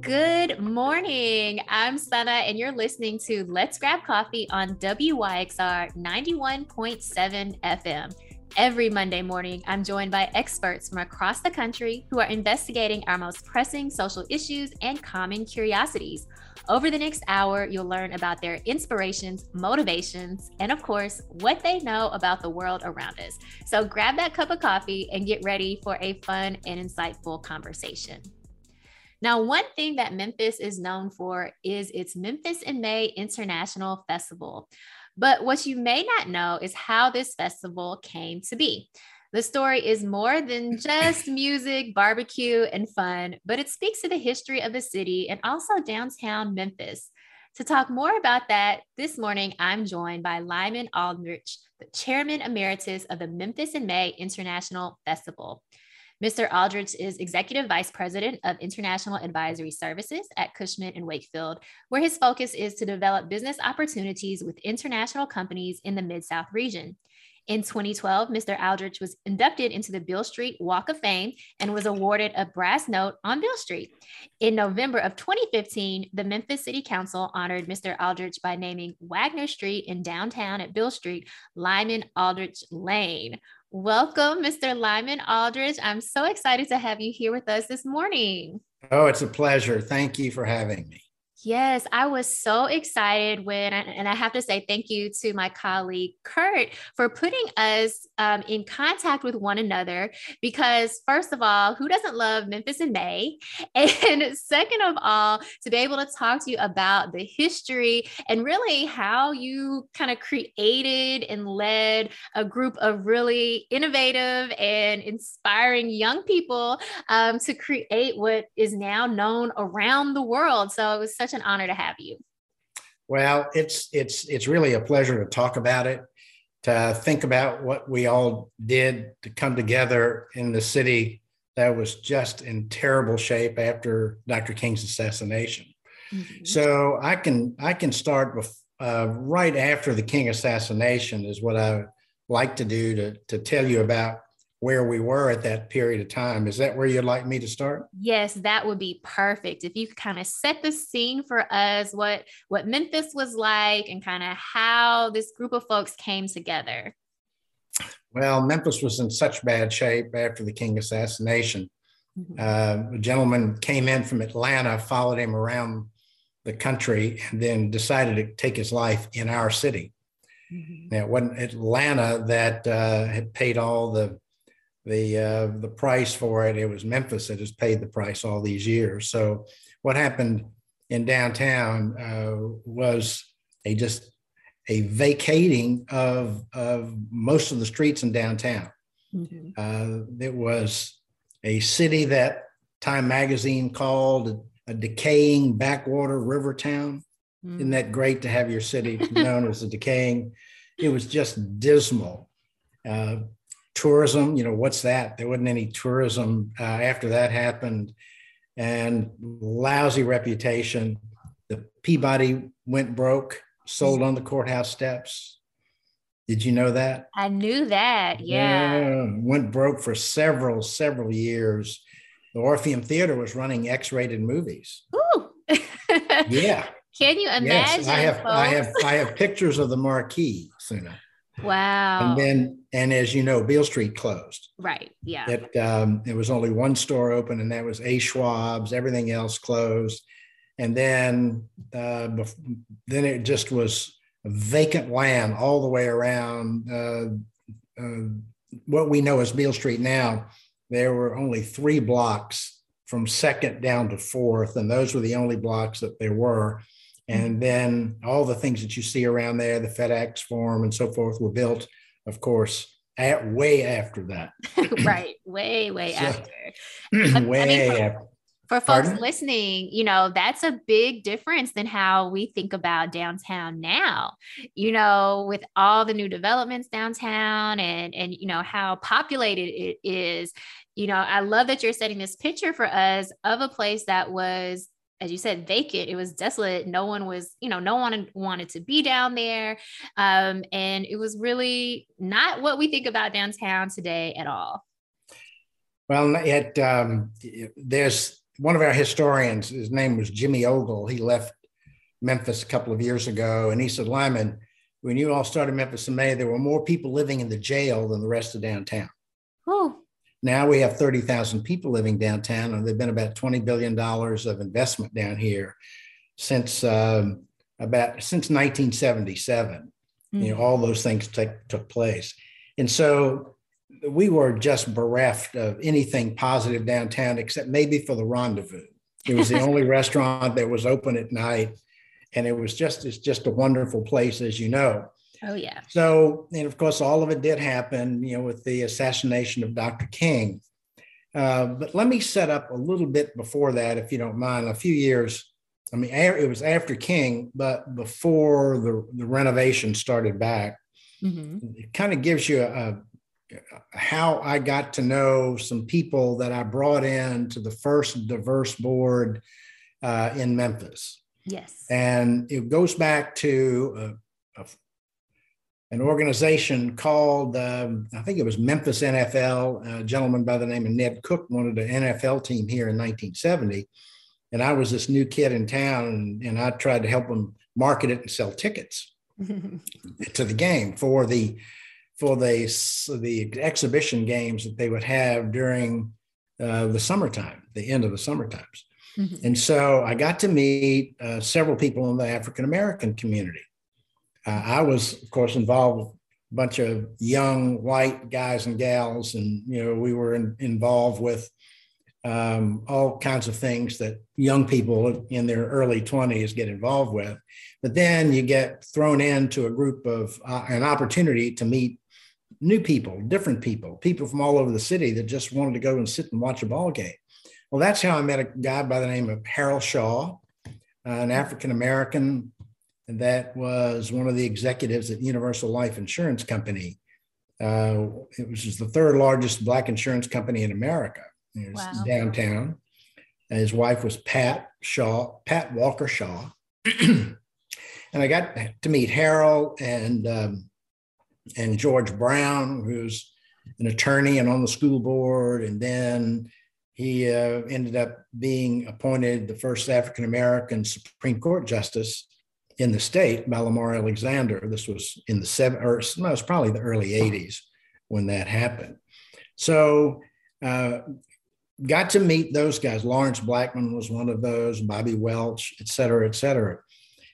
Good morning. I'm Sana, and you're listening to Let's Grab Coffee on WYXR 91.7 FM. Every Monday morning, I'm joined by experts from across the country who are investigating our most pressing social issues and common curiosities. Over the next hour, you'll learn about their inspirations, motivations, and of course, what they know about the world around us. So grab that cup of coffee and get ready for a fun and insightful conversation. Now, one thing that Memphis is known for is its Memphis in May International Festival. But what you may not know is how this festival came to be. The story is more than just music, barbecue, and fun, but it speaks to the history of the city and also downtown Memphis. To talk more about that, this morning I'm joined by Lyman Aldrich, the Chairman Emeritus of the Memphis in May International Festival. Mr. Aldrich is Executive Vice President of International Advisory Services at Cushman and Wakefield, where his focus is to develop business opportunities with international companies in the Mid South region. In 2012, Mr. Aldrich was inducted into the Beale Street Walk of Fame and was awarded a brass note on Beale Street. In November of 2015, the Memphis City Council honored Mr. Aldrich by naming Wagner Street in downtown at Beale Street Lyman Aldrich Lane. Welcome, Mr. Lyman Aldrich. I'm so excited to have you here with us this morning. Oh, it's a pleasure. Thank you for having me. Yes, I was so excited when, and I have to say thank you to my colleague Kurt for putting us um, in contact with one another. Because, first of all, who doesn't love Memphis in May? And second of all, to be able to talk to you about the history and really how you kind of created and led a group of really innovative and inspiring young people um, to create what is now known around the world. So it was such such an honor to have you. Well, it's it's it's really a pleasure to talk about it, to think about what we all did to come together in the city that was just in terrible shape after Dr. King's assassination. Mm-hmm. So I can I can start with, uh, right after the King assassination is what I like to do to to tell you about where we were at that period of time. Is that where you'd like me to start? Yes, that would be perfect. If you could kind of set the scene for us, what what Memphis was like and kind of how this group of folks came together. Well, Memphis was in such bad shape after the King assassination. Mm-hmm. Uh, a gentleman came in from Atlanta, followed him around the country, and then decided to take his life in our city. Mm-hmm. Now, it wasn't Atlanta that uh, had paid all the the uh, the price for it. It was Memphis that has paid the price all these years. So what happened in downtown uh, was a just a vacating of of most of the streets in downtown. Mm-hmm. Uh, it was a city that Time Magazine called a, decaying backwater river town. Mm-hmm. Isn't that great to have your city known as a decaying? It was just dismal. Uh, tourism, you know, what's that? There wasn't any tourism uh, after that happened, and lousy reputation. The Peabody went broke, sold on the courthouse steps. Did you know that? I knew that. Yeah. yeah. Went broke for several, several years. The Orpheum Theater was running X-rated movies. Ooh. yeah. Can you imagine? Yes, I have. Folks? I have. I have pictures of the marquee, Suna. Wow. And then, and as you know, Beale Street closed. Right. Yeah. It, um, it was only one store open, and that was A. Schwab's. Everything else closed. And then, uh, then it just was vacant land all the way around. Uh, uh, what we know as Beale Street now, there were only three blocks from second down to fourth, and those were the only blocks that there were. Mm-hmm. And then all the things that you see around there, the FedExForum and so forth, were built, of course, at way after that. right, way, way so, after. way I mean, for, after. For folks Pardon? listening, you know, that's a big difference than how we think about downtown now. You know, with all the new developments downtown and and you know how populated it is. You know, I love that you're setting this picture for us of a place that was as you said, vacant. It was desolate. No one was, you know, no one wanted to be down there. Um, and it was really not what we think about downtown today at all. Well, it, um, there's one of our historians, his name was Jimmy Ogle. He left Memphis a couple of years ago, and he said, Lyman, when you all started Memphis in May, there were more people living in the jail than the rest of downtown. Oh. Now we have 30,000 people living downtown, and there've been about $20 billion of investment down here since um, about since 1977. Mm-hmm. You know, all those things take, took place. And so we were just bereft of anything positive downtown, except maybe for the rendezvous. It was the only restaurant that was open at night. And it was just, it's just a wonderful place, as you know. Oh, yeah. So, and of course, all of it did happen, you know, with the assassination of Dr. King. Uh, but let me set up a little bit before that, if you don't mind. A few years, I mean, it was after King, but before the, the renovation started back. Mm-hmm. It kind of gives you a, how I got to know some people that I brought in to the first diverse board uh, in Memphis. Yes. And it goes back to a, a, an organization called, um, I think it was Memphis NFL. A gentleman by the name of Ned Cook wanted an NFL team here in 1970. And I was this new kid in town, and, and I tried to help them market it and sell tickets to the game for the for the the exhibition games that they would have during uh, the summertime, the end of the summer times. Mm-hmm. And so I got to meet uh, several people in the African American community. Uh, I was, of course, involved with a bunch of young white guys and gals, and you know we were in, involved with um, all kinds of things that young people in their early 20s get involved with. But then you get thrown into a group of uh, an opportunity to meet new people, different people, people from all over the city that just wanted to go and sit and watch a ball game. Well, that's how I met a guy by the name of Harold Shaw, an African American that was one of the executives at Universal Life Insurance Company. Uh, it was the third largest black insurance company in America. It was wow. downtown. And his wife was Pat Shaw, Pat Walker Shaw. and I got to meet Harold and um, and George Brown, who's an attorney and on the school board. And then he uh, ended up being appointed the first African American Supreme Court justice in the state by Lamar Alexander. This was in the seven, or no, it was probably the early 80s when that happened. So, uh, got to meet those guys. Lawrence Blackman was one of those, Bobby Welch, et cetera, et cetera.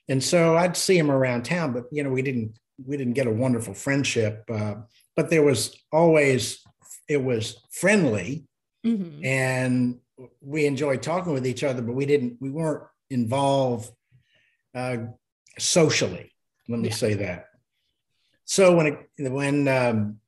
And so I'd see him around town, but you know, we didn't we didn't get a wonderful friendship, uh, but there was always it was friendly, mm-hmm. and we enjoyed talking with each other. But we didn't we weren't involved uh, socially. Let me yeah. say that. So when it, when um,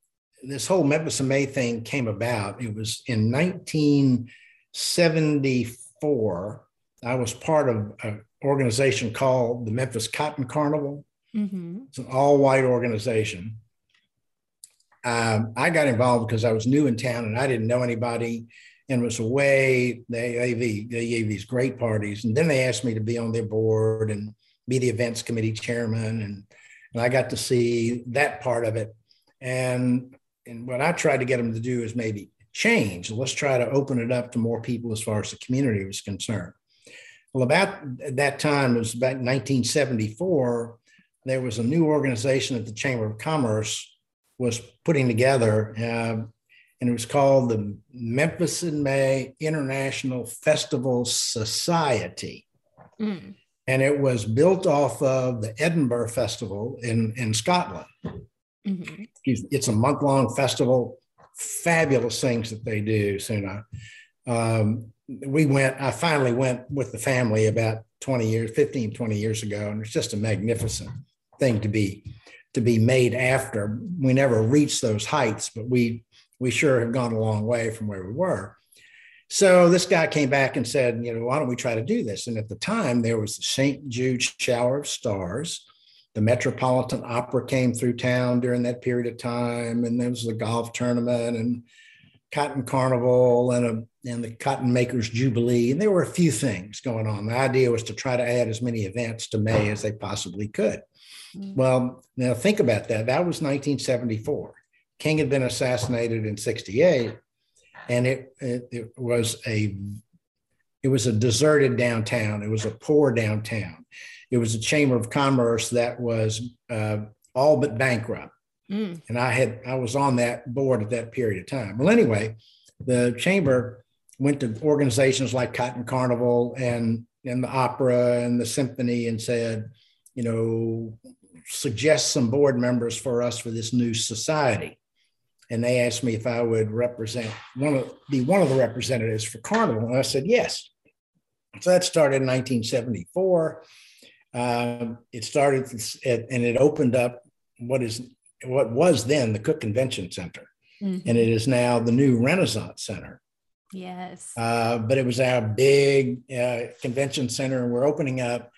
this whole Memphis May thing came about, it was in 1974. I was part of an organization called the Memphis Cotton Carnival. Mm-hmm. It's an all white organization. Um, I got involved because I was new in town and I didn't know anybody and was away. They, they, they gave these great parties. And then they asked me to be on their board and be the events committee chairman. And, and I got to see that part of it. And, and what I tried to get them to do is maybe change. Let's try to open it up to more people as far as the community was concerned. Well, about that time, it was about 1974 there was a new organization that the Chamber of Commerce was putting together, uh, and it was called the Memphis in May International Festival Society. Mm. And it was built off of the Edinburgh Festival in, in Scotland. Mm-hmm. It's a month long festival, fabulous things that they do. So, um, we went, I finally went with the family about 20 years, 15, 20 years ago, and it's just a magnificent thing to be to be made after. We never reached those heights, but we we sure have gone a long way from where we were. So this guy came back and said, you know, why don't we try to do this? And at the time, there was the St. Jude Shower of Stars. The Metropolitan Opera came through town during that period of time, and there was the golf tournament and Cotton Carnival and a and the Cotton Makers Jubilee. And there were a few things going on. The idea was to try to add as many events to May as they possibly could. Mm. Well, now think about that. That was 1974. King had been assassinated in 68, and it, it, it was a It was a deserted downtown. It was a poor downtown. It was a chamber of commerce that was uh, all but bankrupt. Mm. And I had I was on that board at that period of time. Well, anyway, the chamber went to organizations like Cotton Carnival and and the opera and the symphony and said, you know, suggest some board members for us for this new society. And they asked me if I would represent one of be one of the representatives for Carnival. And I said yes. So that started in 1974. Um, it started at, and it opened up what is what was then the Cook Convention Center, mm-hmm. and it is now the new Renasant Center. Yes. Uh, but it was our big uh, convention center, and we're opening up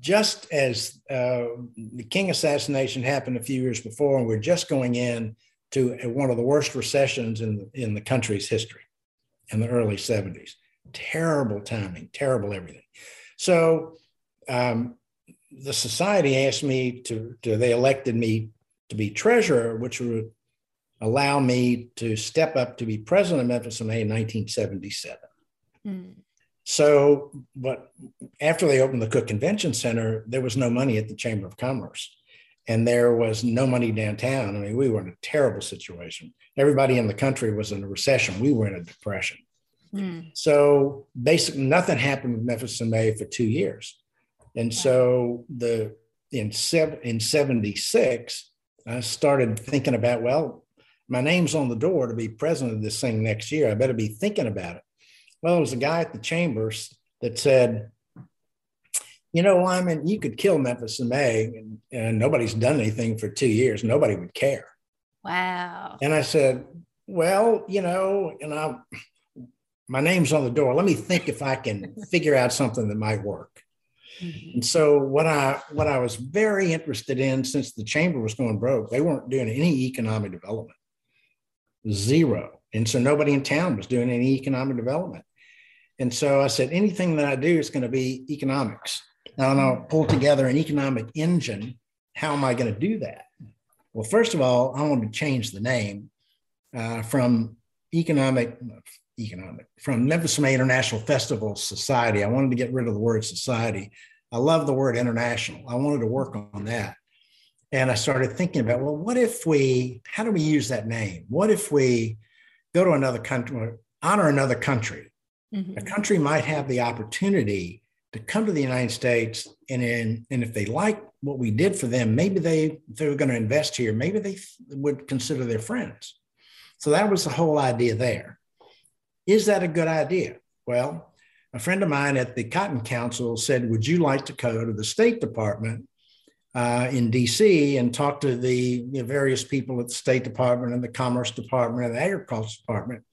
just as uh, the King assassination happened a few years before, and we're just going in to one of the worst recessions in the, in the country's history in the early 70s. Terrible timing, terrible everything. So um, the society asked me to, to, they elected me to be treasurer, which would allow me to step up to be president of Memphis in May 1977. Mm. So, but after they opened the Cook Convention Center, there was no money at the Chamber of Commerce and there was no money downtown. I mean, we were in a terrible situation. Everybody in the country was in a recession. We were in a depression. Mm. So basically, nothing happened with Memphis in May for two years. And so the in seven in 76, I started thinking about, well, my name's on the door to be president of this thing next year. I better be thinking about it. Well, there was a guy at the chambers that said, you know, Lyman, you could kill Memphis in May and, and nobody's done anything for two years. Nobody would care. Wow. And I said, well, you know, and I, my name's on the door. Let me think if I can figure out something that might work. Mm-hmm. And so what I what I was very interested in since the chamber was going broke, they weren't doing any economic development. Zero. And so nobody in town was doing any economic development. And so I said, anything that I do is going to be economics. Now, and I'll pull together an economic engine. How am I going to do that? Well, first of all, I want to change the name uh, from economic, economic, from Memphis May International Festival Society. I wanted to get rid of the word society. I love the word international. I wanted to work on that. And I started thinking about, well, what if we, how do we use that name? What if we go to another country, honor another country? Mm-hmm. A country might have the opportunity to come to the United States, and in, and if they like what we did for them, maybe they they were going to invest here. Maybe they would consider their friends. So that was the whole idea there. Is that a good idea? Well, a friend of mine at the Cotton Council said, "Would you like to go to the State Department uh, in DC and talk to the you know, various people at the State Department and the Commerce Department and the Agriculture Department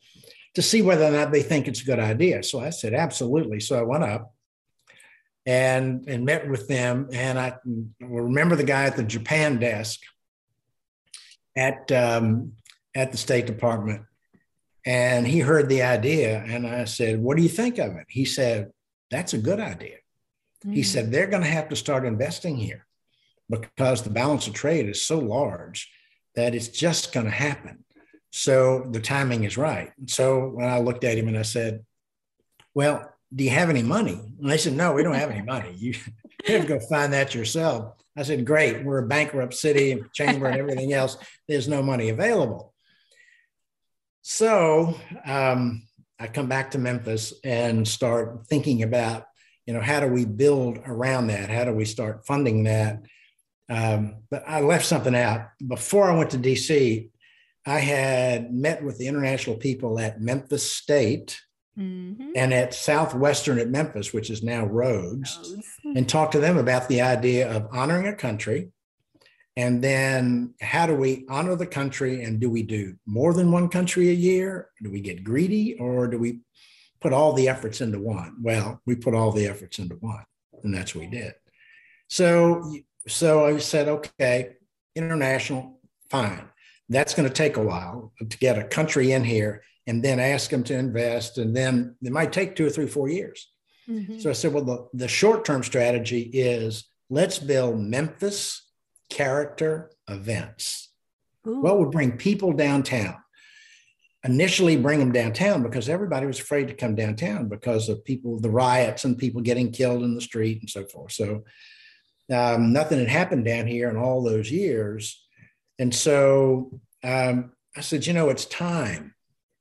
to see whether or not they think it's a good idea?" So I said, "Absolutely." So I went up and and met with them. And I remember the guy at the Japan desk at um, at the State Department, and he heard the idea, and I said, "What do you think of it?" He said, "That's a good idea." Mm-hmm. He said, "They're going to have to start investing here because the balance of trade is so large that it's just going to happen." So the timing is right. So when I looked at him and I said, Well, do you have any money? And they said, no, we don't have any money. You have to go find that yourself. I said, great. We're a bankrupt city, chamber, and everything else. There's no money available. So um, I come back to Memphis and start thinking about, you know, how do we build around that? How do we start funding that? Um, but I left something out. Before I went to DC, I had met with the international people at Memphis State Mm-hmm. and at Southwestern at Memphis, which is now Rhodes, Rhodes, and talk to them about the idea of honoring a country. And then how do we honor the country? And do we do more than one country a year? Do we get greedy or do we put all the efforts into one? Well, we put all the efforts into one, and that's what we did. So, so I said, okay, international, fine. That's going to take a while to get a country in here and then ask them to invest. And then it might take two or three, four years. Mm-hmm. So I said, well, the, the short term strategy is let's build Memphis character events. Ooh. What would bring people downtown? initially bring them downtown because everybody was afraid to come downtown because of people, the riots and people getting killed in the street and so forth. So um, nothing had happened down here in all those years. And so um, I said, you know, it's time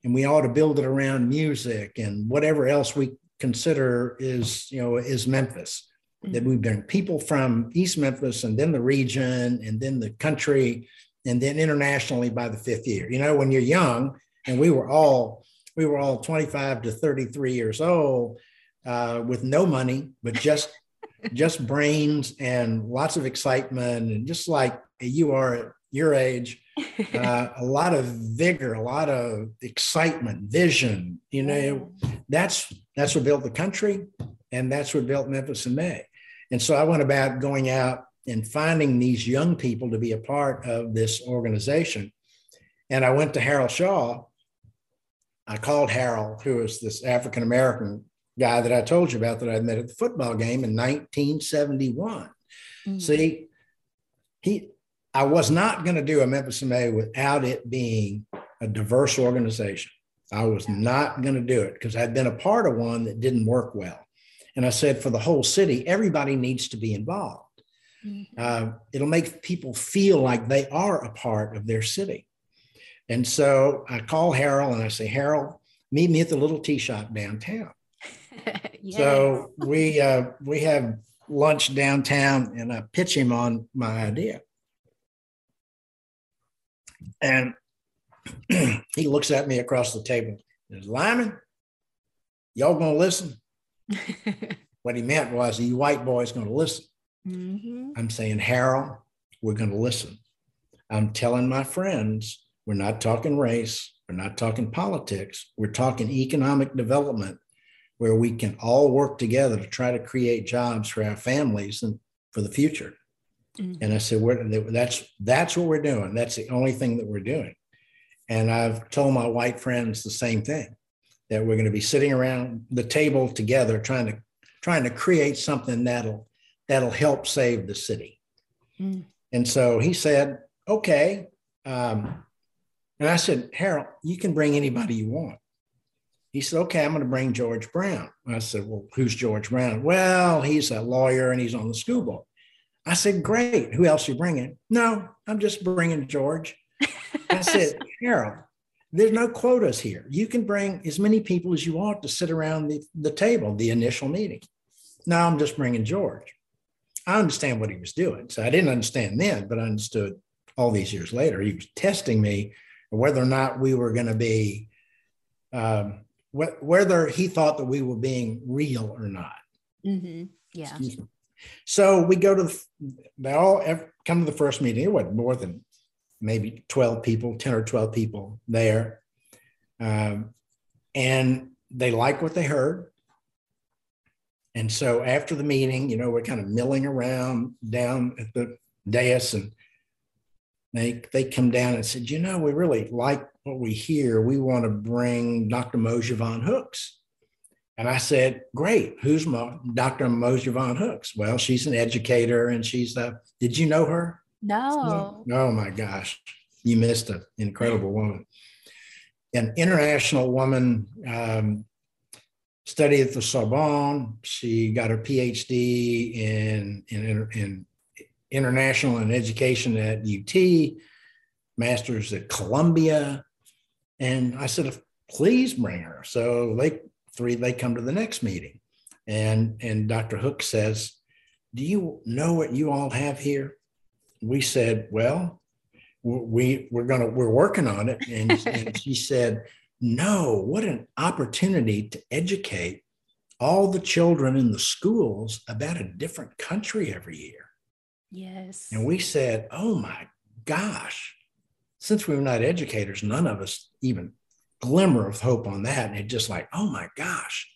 and we ought to build it around music and whatever else we consider is, you know, is Memphis. Mm-hmm. That we bring people from East Memphis and then the region and then the country and then internationally by the fifth year. You know, when you're young, and we were all we were all 25 to 33 years old uh, with no money, but just just brains and lots of excitement and just like you are at your age, uh, a lot of vigor, a lot of excitement, vision. You know, that's that's what built the country, and that's what built Memphis in May. And so I went about going out and finding these young people to be a part of this organization. And I went to Harold Shaw, I called Harold, who was this African American guy that I told you about that I met at the football game in 1971. Mm-hmm. See, he, I was not going to do a Memphis MA without it being a diverse organization. I was not going to do it because I'd been a part of one that didn't work well. And I said, for the whole city, everybody needs to be involved. Mm-hmm. Uh, it'll make people feel like they are a part of their city. And so I call Harold and I say, Harold, meet me at the little tea shop downtown. yes. So we uh, we have lunch downtown, and I pitch him on my idea. And he looks at me across the table. Says, Lyman, y'all gonna listen? what he meant was, you white boys gonna listen. Mm-hmm. I'm saying, Harold, we're gonna listen. I'm telling my friends we're not talking race. We're not talking politics. We're talking economic development where we can all work together to try to create jobs for our families and for the future. Mm-hmm. And I said, that's, that's what we're doing. That's the only thing that we're doing. And I've told my white friends the same thing that we're going to be sitting around the table together trying to trying to create something that'll that'll help save the city. Mm. And so he said, okay, um, and I said, Harold, you can bring anybody you want. He said, okay, I'm going to bring George Brown. I said, well, who's George Brown? Well, he's a lawyer and he's on the school board. I said, great. Who else are you bringing? No, I'm just bringing George. I said, Harold, there's no quotas here. You can bring as many people as you want to sit around the, the table, the initial meeting. No, I'm just bringing George. I understand what he was doing. So I didn't understand then, but I understood all these years later. He was testing me whether or not we were going to be, um, wh- whether he thought that we were being real or not. Mm-hmm. Yeah. So we go to the, they all come to the first meeting. It wasn't more than maybe 12 people, 10 or 12 people there. Um, and they like what they heard. And so after the meeting, you know, we're kind of milling around down at the dais and they they come down and said, you know, we really like what we hear. We want to bring Dr. Moja Von Hooks. And I said, great. Who's Mo- Dr. Moja Von Hooks? Well, she's an educator and she's a, did you know her? No. Oh my gosh. You missed an incredible woman. An international woman, um, studied at the Sorbonne. She got her PhD in, in, in international and education at UT, master's at Columbia. And I said, please bring her. So they three, they come to the next meeting. And, and Dr. Hook says, do you know what you all have here? We said, well, we we're gonna we're working on it. And, and she said, no, what an opportunity to educate all the children in the schools about a different country every year. Yes. And we said, oh my gosh, since we were not educators, none of us even glimmer of hope on that. And it just like, oh my gosh.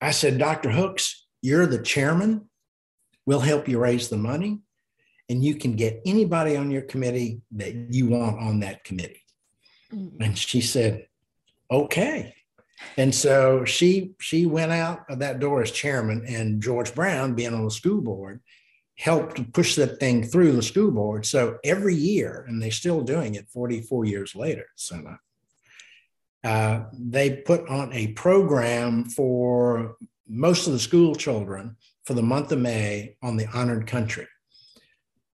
I said, Dr. Hooks, you're the chairman. We'll help you raise the money. And you can get anybody on your committee that you want on that committee. Mm-hmm. And she said, okay. And so she she went out of that door as chairman, and George Brown, being on the school board, helped push that thing through the school board. So every year, and they're still doing it 44 years later. So uh, they put on a program for most of the school children for the month of May on the honored country.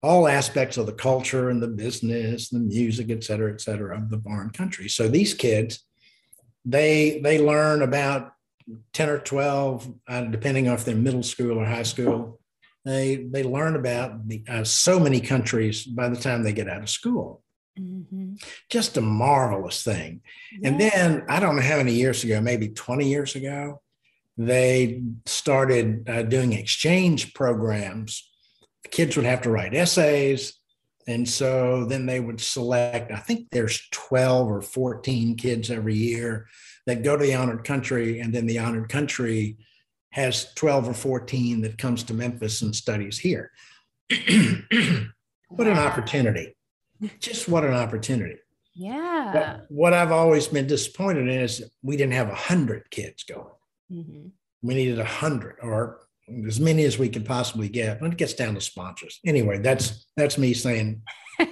All aspects of the culture and the business, the music, et cetera, et cetera, of the foreign country. So these kids, they they learn about 10 or 12, uh, depending on if they're middle school or high school. They they learn about the, uh, so many countries by the time they get out of school. Mm-hmm. Just a marvelous thing. Yeah. And then I don't know how many years ago, maybe 20 years ago, they started uh, doing exchange programs. The kids would have to write essays. And so then they would select, I think there's 12 or 14 kids every year that go to the honored country. And then the honored country has 12 or 14 that comes to Memphis and studies here. what an opportunity just what an opportunity. Yeah. But what I've always been disappointed in is we didn't have a hundred kids going. Mm-hmm. We needed a hundred or as many as we could possibly get. When it gets down to sponsors. Anyway, that's that's me saying,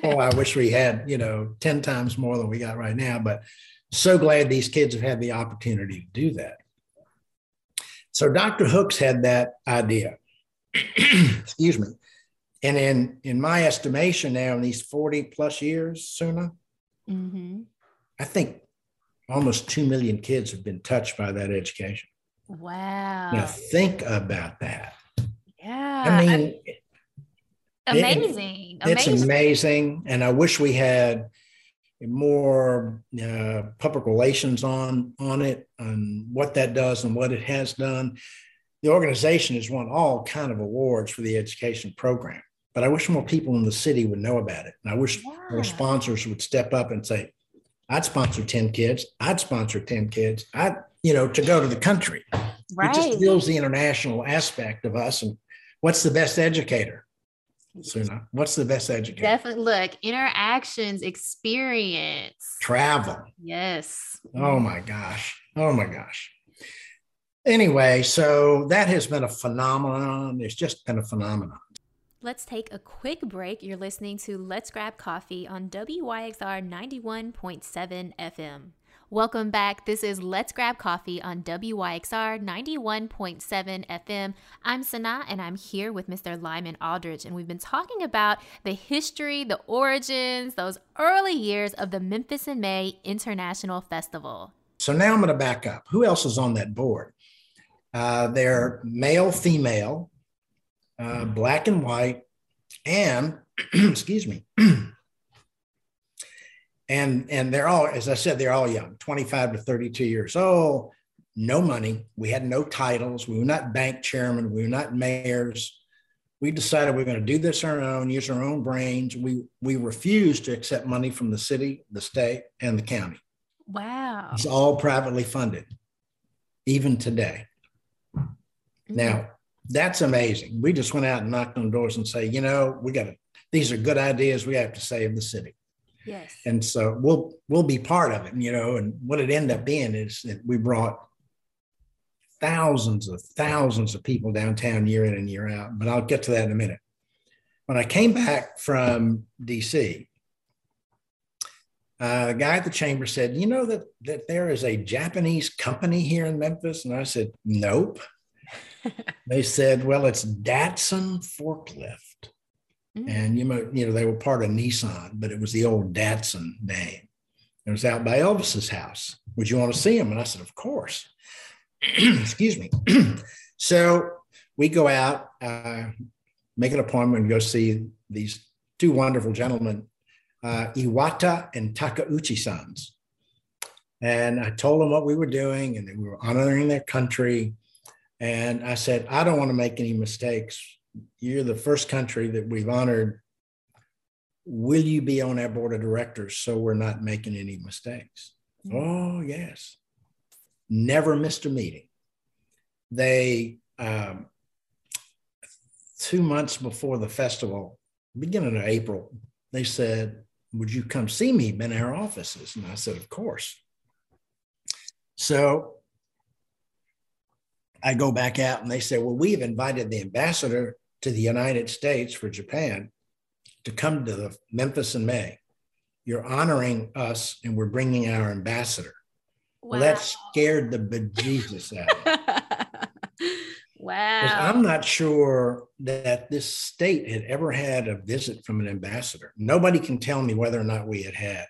oh, I wish we had, you know, 10 times more than we got right now. But so glad these kids have had the opportunity to do that. So Dr. Hooks had that idea. Excuse me. And in in my estimation now, in these 40 plus years, Suna, mm-hmm. I think almost 2 million kids have been touched by that education. Wow. Now think about that. Yeah. I mean, amazing. It, it's amazing. amazing. And I wish we had more uh, public relations on on it and what that does and what it has done. The organization has won all kind of awards for the education program. But I wish more people in the city would know about it. And I wish yeah. more sponsors would step up and say, I'd sponsor 10 kids. I'd sponsor 10 kids. I, you know, to go to the country. Right. It just builds the international aspect of us. And what's the best educator? Suna, what's the best educator? Definitely look, interactions, experience, travel. Yes. Oh my gosh. Oh my gosh. Anyway, so that has been a phenomenon. It's just been a phenomenon. Let's take a quick break. You're listening to Let's Grab Coffee on WYXR 91.7 FM. Welcome back. This is Let's Grab Coffee on WYXR 91.7 FM. I'm Sana and I'm here with Mr. Lyman Aldrich, and we've been talking about the history, the origins, those early years of the Memphis in May International Festival. So now I'm going to back up. Who else is on that board? Uh, they're male, female, uh, black and white, and excuse me, and and they're all, as I said, they're all young, 25 to 32 years old, no money. We had no titles. We were not bank chairman. We were not mayors. We decided we are going to do this on our own, use our own brains. We we refused to accept money from the city, the state, and the county. Wow. It's all privately funded, even today. Mm-hmm. Now, that's amazing. We just went out and knocked on doors and say, you know, we got to, these are good ideas. We have to save the city. Yes. And so we'll we'll be part of it, you know. And what it ended up being is that we brought thousands of thousands of people downtown year in and year out. But I'll get to that in a minute. When I came back from DC, uh, the guy at the chamber said, "You know that that there is a Japanese company here in Memphis," and I said, "Nope." They said, well, it's Datsun forklift. Mm-hmm. And you know, you know, they were part of Nissan, but it was the old Datsun name. It was out by Elvis's house. Would you want to see him? And I said, of course. Excuse me. so we go out, uh, make an appointment, and go see these two wonderful gentlemen, uh, Iwata and Takeuchi sons. And I told them what we were doing, and we were honoring their country. And I said, I don't want to make any mistakes. You're the first country that we've honored. Will you be on our board of directors so we're not making any mistakes? Mm-hmm. Oh, yes. Never missed a meeting. They, um, two months before the festival, beginning of April, they said, Would you come see me in our offices? And I said, Of course. So I go back out and they say, well, we've invited the ambassador to the United States for Japan to come to the Memphis in May. You're honoring us and we're bringing our ambassador. Wow. Well, that scared the bejesus out of me. wow. I'm not sure that this state had ever had a visit from an ambassador. Nobody can tell me whether or not we had had.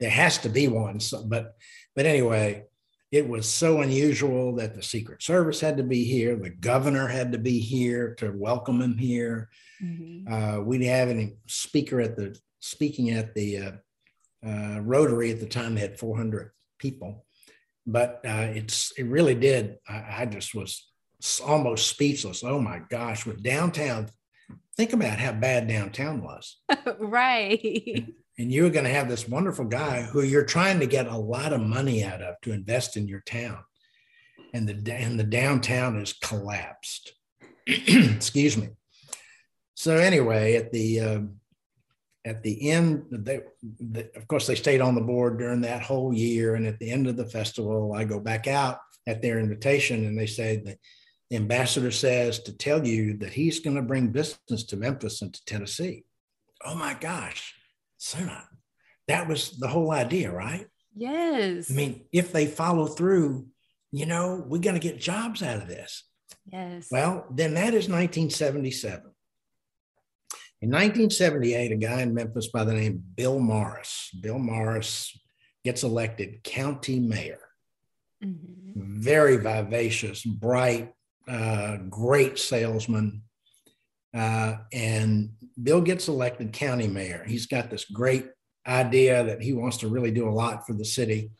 There has to be one. So, but, but anyway, it was so unusual that the Secret Service had to be here. The governor had to be here to welcome him here. Mm-hmm. Uh, we didn't have any speaker at the speaking at the uh, uh, Rotary at the time. They had 400 people, but uh, it's it really did. I, I, just was almost speechless. Oh my gosh! With downtown, think about how bad downtown was. right and you're going to have this wonderful guy who you're trying to get a lot of money out of to invest in your town. And the and the downtown is collapsed. Excuse me. So anyway at the uh, at the end they, the, of course they stayed on the board during that whole year. And at the end of the festival i go back out at their invitation and they say that the ambassador says to tell you that he's going to bring business to memphis and to tennessee. Oh my gosh Sarah, that was the whole idea, right? Yes. I mean, if they follow through, you know, we're going to get jobs out of this. Yes. Well, then that is 1977. In 1978, a guy in Memphis by the name Bill Morris, Bill Morris gets elected county mayor. Mm-hmm. Very vivacious, bright, uh, great salesman. Uh, and Bill gets elected county mayor. He's got this great idea that he wants to really do a lot for the city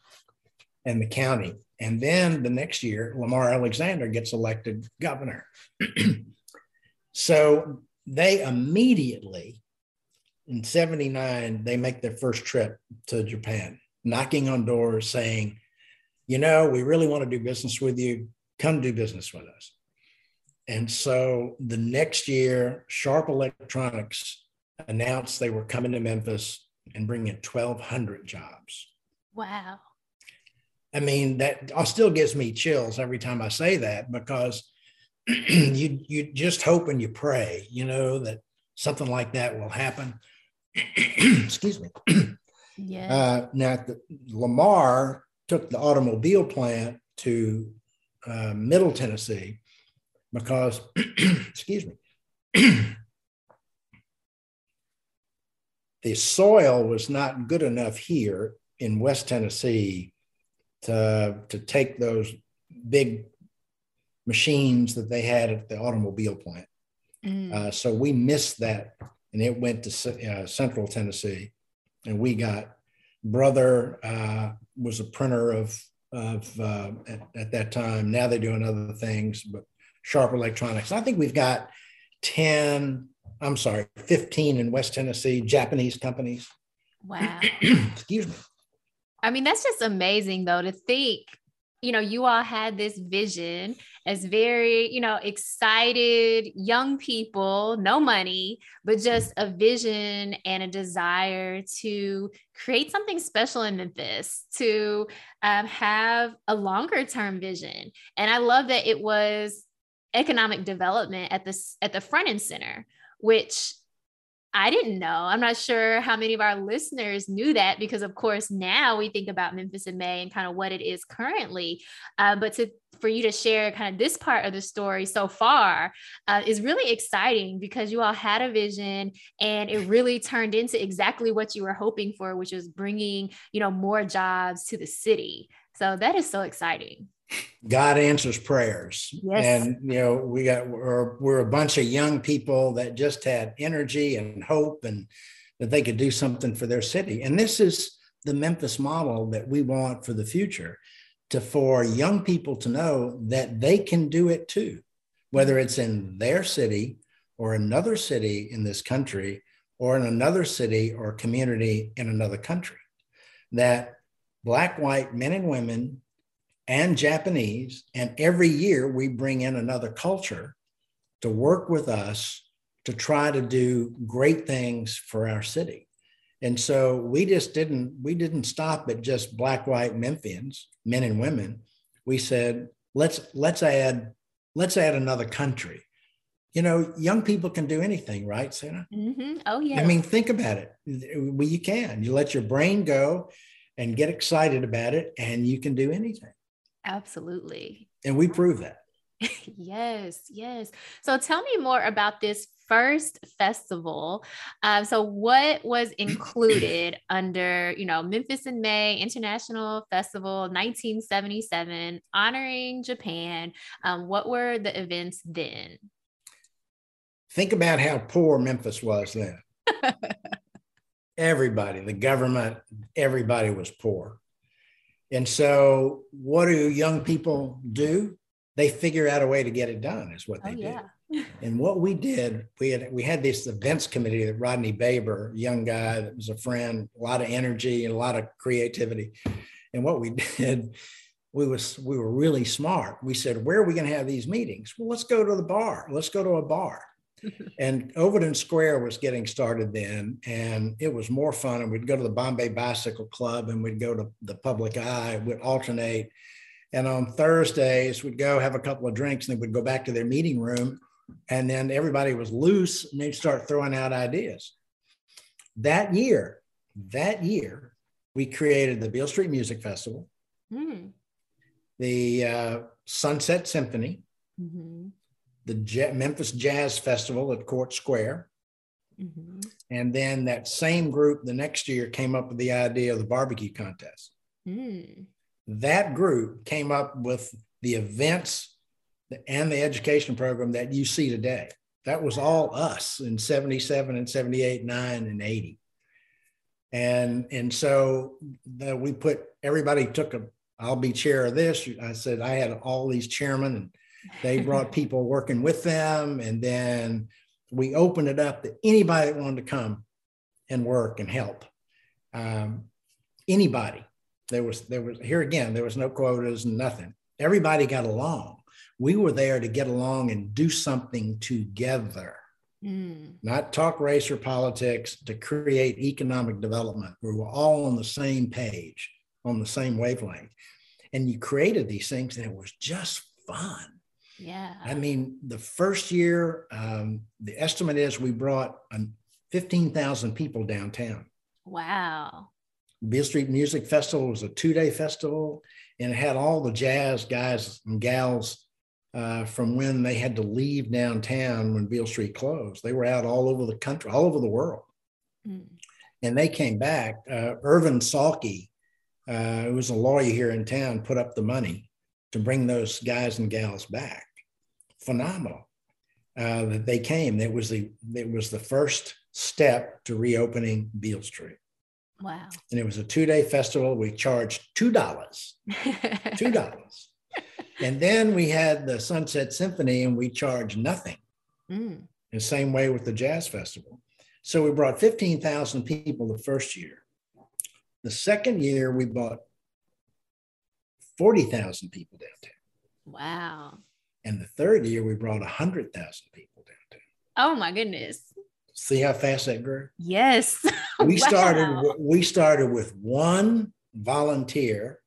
and the county. And then the next year, Lamar Alexander gets elected governor. so they immediately, in 79, they make their first trip to Japan, knocking on doors saying, you know, we really want to do business with you. Come do business with us. And so the next year, Sharp Electronics announced they were coming to Memphis and bringing 1,200 jobs. Wow. I mean, that still gives me chills every time I say that because you you just hope and you pray, you know, that something like that will happen. Excuse me. yeah. Uh, now, the, Lamar took the automobile plant to uh, Middle Tennessee because, excuse me, the soil was not good enough here in West Tennessee to, to take those big machines that they had at the automobile plant. Mm. Uh, so we missed that and it went to uh, Central Tennessee. And we got Brother uh, was a printer of, of uh, at, at, that time. Now they're doing other things, but Sharp Electronics. I think we've got 10, I'm sorry, 15 in West Tennessee, Japanese companies. Wow. Excuse me. I mean, that's just amazing though to think, you know, you all had this vision as very, you know, excited young people, no money, but just a vision and a desire to create something special in Memphis, to um, have a longer term vision. And I love that it was economic development at this at the front and center, which I didn't know. I'm not sure how many of our listeners knew that because, of course, now we think about Memphis in May and kind of what it is currently. Uh, but to for you to share kind of this part of the story so far uh, is really exciting because you all had a vision and it really turned into exactly what you were hoping for, which was bringing you know more jobs to the city. So that is so exciting. God answers prayers. Yes. And, you know, we got, we're, we're a bunch of young people that just had energy and hope and that they could do something for their city. And this is the Memphis model that we want for the future to, for young people to know that they can do it too, whether it's in their city or another city in this country or in another city or community in another country. That black, white men and women and Japanese. And every year we bring in another culture to work with us to try to do great things for our city. And so we just didn't we didn't stop at just black white Memphians, men and women. We said let's let's add let's add another country. You know, young people can do anything, right, Sarah? Mm-hmm. Oh yeah. I mean, think about it. Well, You can. You let your brain go and get excited about it, and you can do anything. Absolutely. And we prove that. yes, yes. So tell me more about this first festival. Um, so what was included under, you know, Memphis in May International Festival 1977, honoring Japan? Um, what were the events then? Think about how poor Memphis was then. everybody, the government, everybody was poor. And so, what do young people do? They figure out a way to get it done, is what they oh, yeah. do. And what we did, we had we had this events committee that Rodney Baber, young guy that was a friend, a lot of energy and a lot of creativity. And what we did, we was we were really smart. We said, where are we going to have these meetings? Well, let's go to the bar. Let's go to a bar and Overton Square was getting started then, and it was more fun. And we'd go to the Bombay Bicycle Club, and we'd go to the Public Eye. We'd alternate, and on Thursdays we'd go have a couple of drinks, and then we'd go back to their meeting room, and then everybody was loose, and they'd start throwing out ideas. That year, that year, we created the Beale Street Music Festival, mm. the uh, Sunset Symphony. Mm-hmm the J- Memphis Jazz Festival at Court Square. Mm-hmm. And then that same group the next year came up with the idea of the barbecue contest. Mm. That group came up with the events and the education program that you see today. That was all us in 77 and 78, 9 and 80. And, and so the, we put everybody took a I'll be chair of this. I said I had all these chairmen and they brought people working with them. And then we opened it up to anybody that wanted to come and work and help. Um, anybody. There was, there was, here again, there was no quotas and nothing. Everybody got along. We were there to get along and do something together. Mm. Not talk race or politics, to create economic development. We were all on the same page, on the same wavelength. And you created these things, and it was just fun. Yeah. I mean, the first year, um, the estimate is we brought um, 15,000 people downtown. Wow. Beale Street Music Festival was a two day festival and it had all the jazz guys and gals uh, from when they had to leave downtown when Beale Street closed. They were out all over the country, all over the world. Mm. And they came back. Uh, Irvin Salky, uh, who was a lawyer here in town, put up the money to bring those guys and gals back. Phenomenal uh, that they came. It was the it was the first step to reopening Beale Street. Wow! And it was a two day festival. We charged two dollars, two dollars, and then we had the Sunset Symphony, and we charged nothing. Mm. The same way with the jazz festival. So we brought fifteen thousand people the first year. The second year, we brought 40,000 people downtown. Wow. And the third year, we brought 100,000 people downtown. Oh my goodness. See how fast that grew? Yes. we wow. started we started with one volunteer,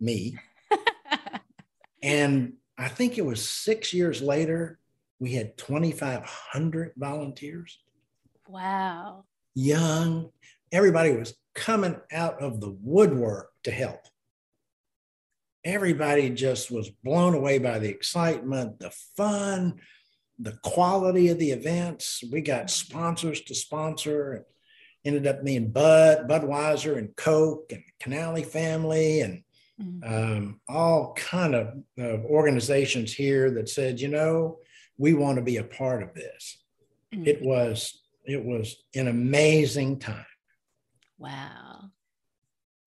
me. and I think it was 6 years later we had 2500 volunteers. Wow. Young, everybody was coming out of the woodwork to help everybody just was blown away by the excitement, the fun, the quality of the events. We got sponsors to sponsor. Ended up being Bud, Budweiser, and Coke, and Canali Family, and mm-hmm. um, all kind of uh, organizations here that said, you know, we want to be a part of this. Mm-hmm. It was it was an amazing time. Wow.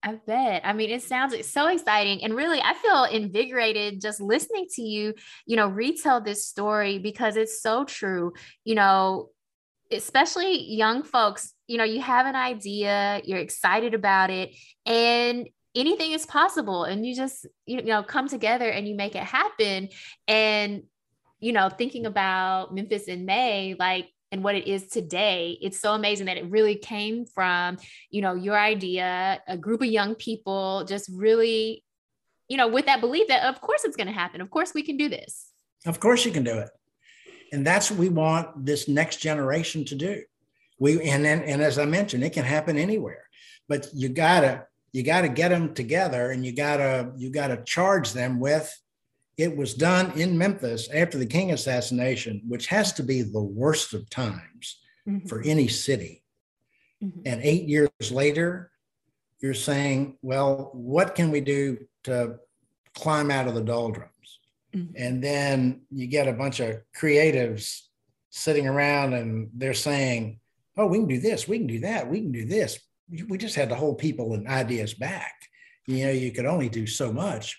I bet. I mean, it sounds so exciting. And really, I feel invigorated just listening to you, you know, retell this story because it's so true. You know, especially young folks, you know, you have an idea, you're excited about it, and anything is possible. And you just, you know, come together and you make it happen. And, you know, thinking about Memphis in May, like and what it is today it's so amazing that it really came from you know your idea a group of young people just really you know with that belief that of course it's going to happen. Of course we can do this. Of course you can do it. And that's what we want this next generation to do. We and then and as i mentioned it can happen anywhere. But you gotta you got to get them together and you got to you got to charge them with it was done in Memphis after the King assassination, which has to be the worst of times mm-hmm. for any city. Mm-hmm. And eight years later, you're saying, well, what can we do to climb out of the doldrums? Mm-hmm. And then you get a bunch of creatives sitting around and they're saying, oh, we can do this, we can do that, we can do this. We just had to hold people and ideas back. You know, you could only do so much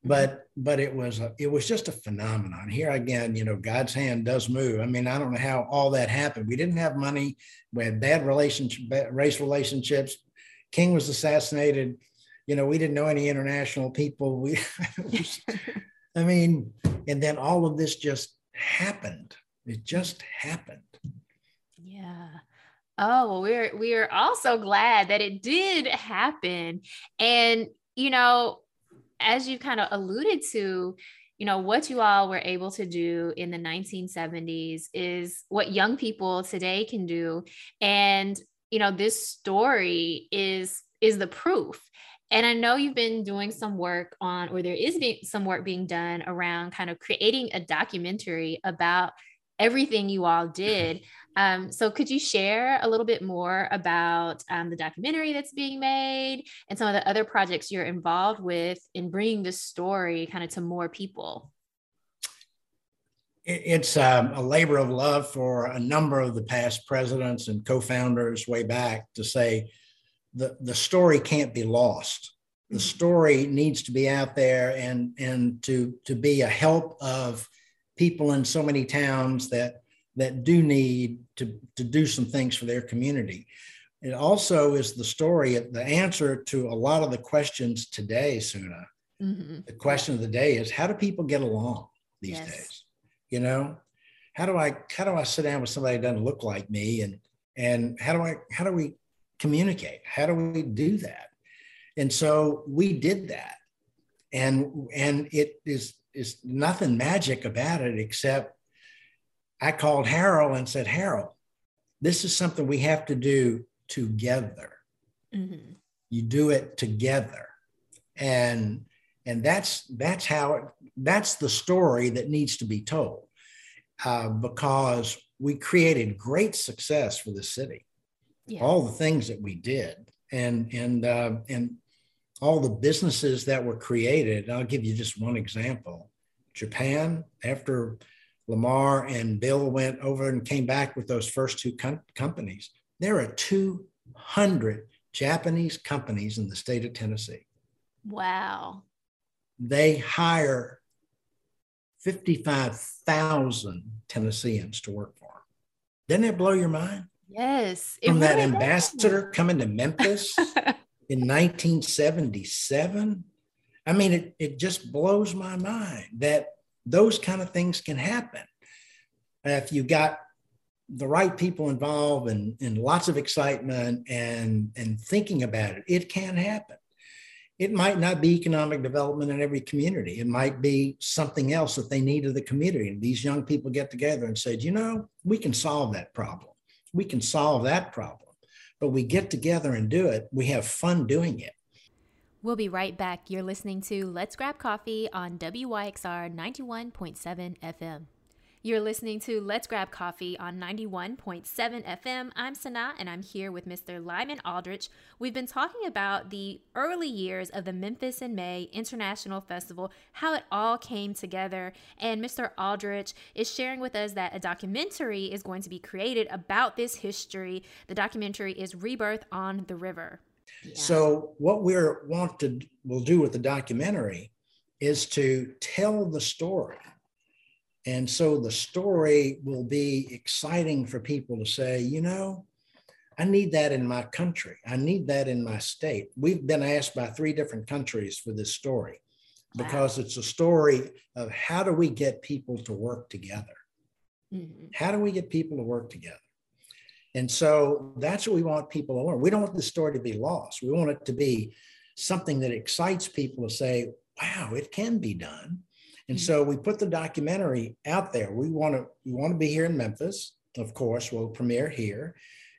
Mm-hmm. but but it was a, it was just a phenomenon. Here again you know god's hand does move. I mean i don't know how all that happened. We didn't have money. We had bad relationship bad race relationships. King was assassinated. You know we didn't know any international people. We i mean and then all of this just happened. It just happened. Yeah. Oh well we're we're also glad that it did happen. And you know as you kind of alluded to, you know, what you all were able to do in the 1970s is what young people today can do. And, you know, this story is is the proof. And I know you've been doing some work on, or there is some work being done around kind of creating a documentary about everything you all did. Um, so, could you share a little bit more about um, the documentary that's being made and some of the other projects you're involved with in bringing this story kind of to more people? It's um, a labor of love for a number of the past presidents and co founders way back to say the, the story can't be lost. The mm-hmm. story needs to be out there and, and to, to be a help of people in so many towns that that do need to, to do some things for their community. It also is the story, the answer to a lot of the questions today, Suna. Mm-hmm. The question of the day is how do people get along these yes. days? You know, how do I how do I sit down with somebody that doesn't look like me and and how do I how do we communicate? How do we do that? And so we did that. And and it is is nothing magic about it except I called Harold and said, Harold, this is something we have to do together. Mm-hmm. You do it together. And and that's that's how it that's the story that needs to be told uh, because we created great success for the city all the things that we did and and uh, and all the businesses that were created. I'll give you just one example. Japan, after Lamar and Bill went over and came back with those first two com- companies, there are 200 Japanese companies in the state of Tennessee. Wow. They hire 55,000 Tennesseans to work for them. Didn't that blow your mind? Yes. From that ambassador coming to Memphis in 1977. I mean, it, it just blows my mind that those kind of things can happen. If you got the right people involved and, and lots of excitement and, and thinking about it, it can happen. It might not be economic development in every community. It might be something else that they need of the community. And these young people get together and say, you know, we can solve that problem. We can solve that problem but we get together and do it. We have fun doing it. We'll be right back. You're listening to Let's Grab Coffee on WYXR 91.7 FM. You're listening to Let's Grab Coffee on 91.7 FM. I'm Sana and I'm here with Mr. Lyman Aldrich. We've been talking about the early years of the Memphis in May International Festival, how it all came together. And Mr. Aldrich is sharing with us that a documentary is going to be created about this history. The documentary is Rebirth on the River. Yeah. So, what we're want to will do with the documentary is to tell the story and so the story will be exciting for people to say, you know, I need that in my country. I need that in my state. We've been asked by three different countries for this story because wow. it's a story of how do we get people to work together? Mm-hmm. How do we get people to work together? And so that's what we want people to learn. We don't want the story to be lost. We want it to be something that excites people to say, wow, it can be done. And mm-hmm. so we put the documentary out there. We want to we want to be here in Memphis, of course. We'll premiere here,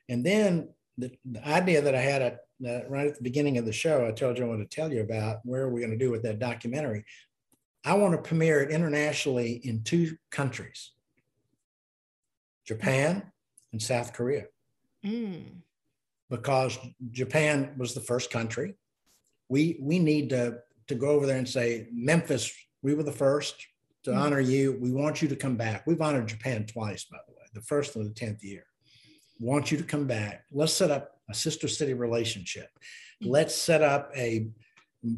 and then the, the idea that I had at, uh, right at the beginning of the show, I told you I want to tell you about where we're going to do with that documentary. I want to premiere it internationally in two countries Japan and South Korea. Mm. Because Japan was the first country. We, we need to, to go over there and say, Memphis, we were the first to mm. honor you. We want you to come back. We've honored Japan twice, by the way, the first and the 10th year. Want you to come back. Let's set up a sister city relationship. Mm. Let's set up a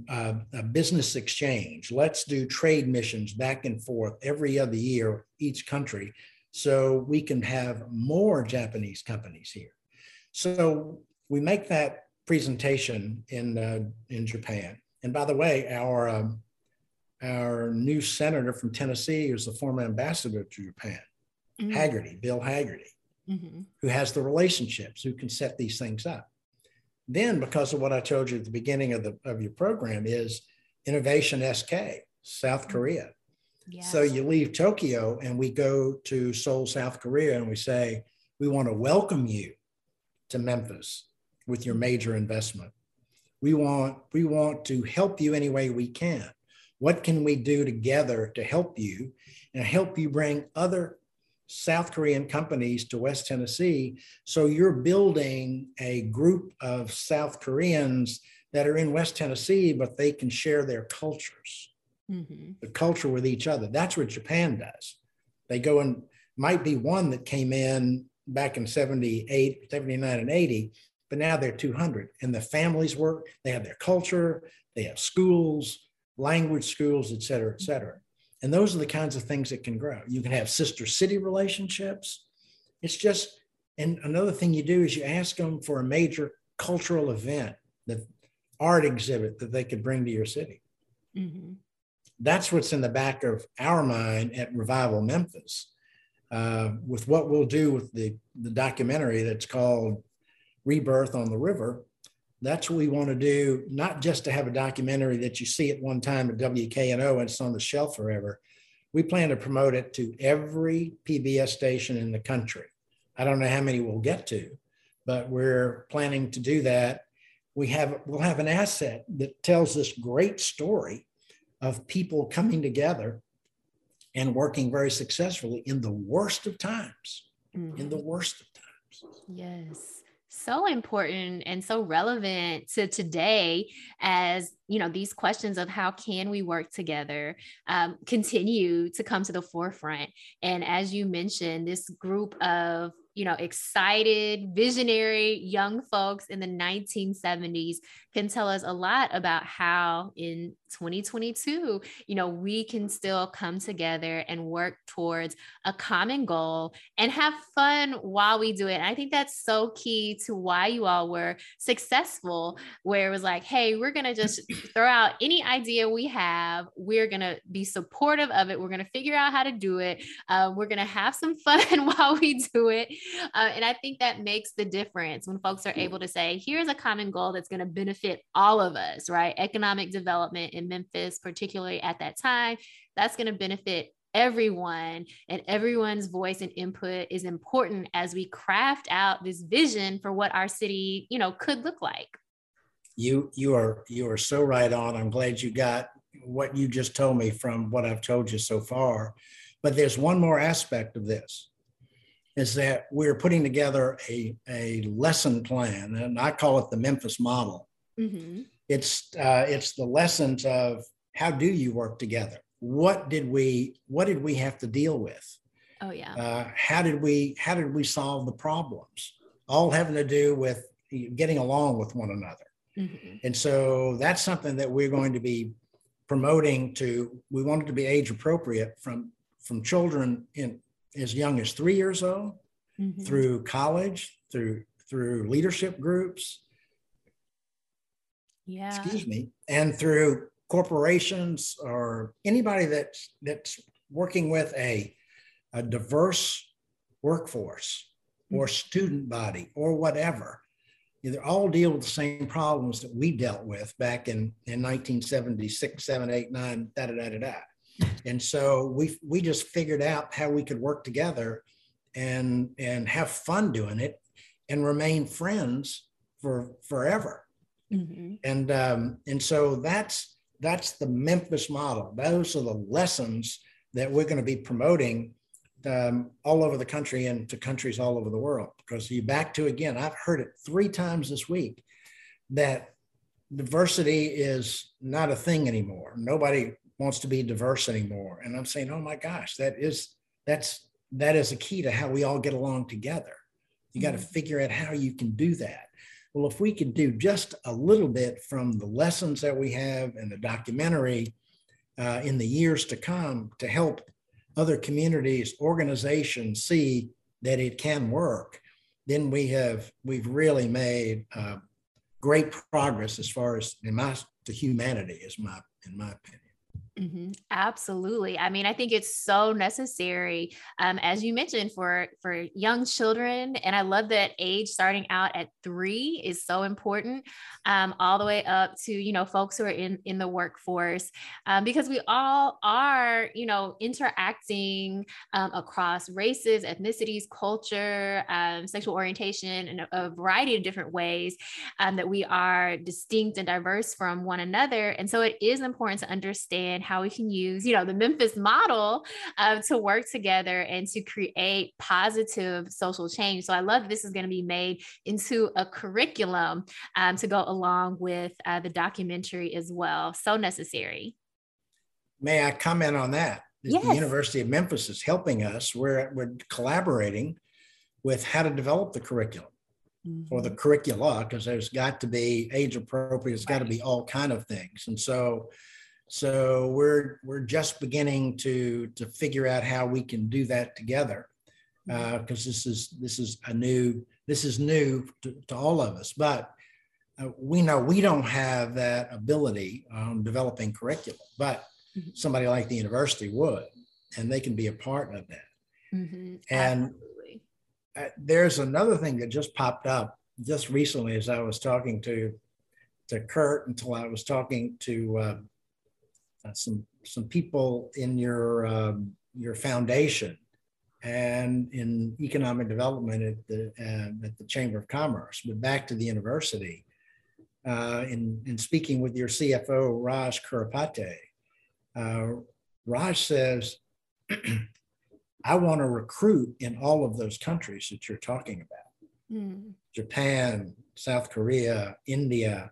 uh, a business exchange. Let's do trade missions back and forth every other year, each country, so we can have more Japanese companies here. So we make that presentation in uh, in Japan. And by the way, our um, our new senator from Tennessee is the former ambassador to Japan, mm-hmm. Hagerty, Bill Hagerty, mm-hmm. who has the relationships, who can set these things up. Then, because of what I told you at the beginning of the of your program, is Innovation SK, South mm-hmm. Korea. Yes. So you leave Tokyo and we go to Seoul, South Korea, and we say, we want to welcome you to Memphis with your major investment. We want, we want to help you any way we can. What can we do together to help you and help you bring other South Korean companies to West Tennessee. So you're building a group of South Koreans that are in West Tennessee, but they can share their cultures, mm-hmm. the culture with each other. That's what Japan does. They go and might be one that came in back in 78, 79, and 80, but now they're 200. And the families work, they have their culture, they have schools, language schools, et cetera, et cetera. And those are the kinds of things that can grow. You can have sister city relationships. It's just, and another thing you do is you ask them for a major cultural event, the art exhibit that they could bring to your city. Mm-hmm. That's what's in the back of our mind at Revival Memphis. Uh, with what we'll do with the, the documentary that's called Rebirth on the River, that's what we want to do, not just to have a documentary that you see at one time at WKNO and it's on the shelf forever. We plan to promote it to every PBS station in the country. I don't know how many we'll get to, but we're planning to do that. We have we'll have an asset that tells this great story of people coming together and working very successfully in the worst of times. Mm-hmm. In the worst of times. Yes so important and so relevant to today as you know these questions of how can we work together um, continue to come to the forefront. And as you mentioned this group of you know, excited, visionary young folks in the 1970s can tell us a lot about how in 2022, you know, we can still come together and work towards a common goal and have fun while we do it. And I think that's so key to why you all were successful, where it was like, hey, we're going to just throw out any idea we have. We're going to be supportive of it. We're going to figure out how to do it. Uh, we're going to have some fun while we do it. Uh, and I think that makes the difference when folks are able to say, here's a common goal that's going to benefit all of us, right? Economic development in Memphis, particularly at that time, that's going to benefit everyone and everyone's voice and input is important as we craft out this vision for what our city you know could look like. You you are you are so right on. I'm glad you got what you just told me from what i've told you so far. But there's one more aspect of this is that we're putting together a, a lesson plan, and I call it the Memphis model. Mm-hmm. It's uh, it's the lessons of how do you work together? What did we what did we have to deal with? Oh yeah. Uh, how did we how did we solve the problems? All having to do with getting along with one another. Mm-hmm. And so that's something that we're going to be promoting to. We want it to be age appropriate from from children in as young as three years old mm-hmm. through college, through through leadership groups. Yeah. Excuse me. And through corporations or anybody that's that's working with a, a diverse workforce or mm-hmm. student body or whatever. They all deal with the same problems that we dealt with back in, in 1976, 7, 8, 9, da da da da da. And so we we just figured out how we could work together and and have fun doing it. and remain friends for forever. Mm-hmm. And um, and so that's that's the Memphis model. Those are the lessons that we're going to be promoting um, all over the country and to countries all over the world. Because you back to again, I've heard it three times this week that diversity is not a thing anymore. Nobody wants to be diverse anymore. And I'm saying, oh my gosh, that is that's that is a key to how we all get along together. You got to mm-hmm. figure out how you can do that. Well, if we can do just a little bit from the lessons that we have in the documentary uh, in the years to come to help other communities, organizations see that it can work, then we have we've really made uh, great progress as far as in my to humanity is my in my opinion. Mm-hmm. Absolutely. I mean, I think it's so necessary, um, as you mentioned, for for young children, and I love that age starting out at three is so important, um, all the way up to you know folks who are in in the workforce, um, because we all are you know interacting um, across races, ethnicities, culture, um, sexual orientation, and a, variety of different ways um, that we are distinct and diverse from one another, and so it is important to understand how we can use, you know, the Memphis model uh, to work together and to create positive social change. So I love this is going to be made into a curriculum um, to go along with uh, the documentary as well. So necessary. May I comment on that? Yes. The University of Memphis is helping us. We're, we're collaborating with how to develop the curriculum mm-hmm. or the curricula because there's got to be age appropriate. It's got to be all kind of things. And so so we're we're just beginning to to figure out how we can do that together because uh, this is this is a new this is new to, to all of us. But uh, we know we don't have that ability on developing curriculum, but mm-hmm. somebody like the university would, and they can be a part of that. Mm-hmm. And uh, there's another thing that just popped up just recently as I was talking to to Kurt until I was talking to uh, some some people in your um, your foundation and in economic development at the uh, at the Chamber of Commerce. But back to the university, uh, in in speaking with your CFO Raj Kurapati, uh, Raj says, "I want to recruit in all of those countries that you're talking about: mm. Japan, South Korea, India."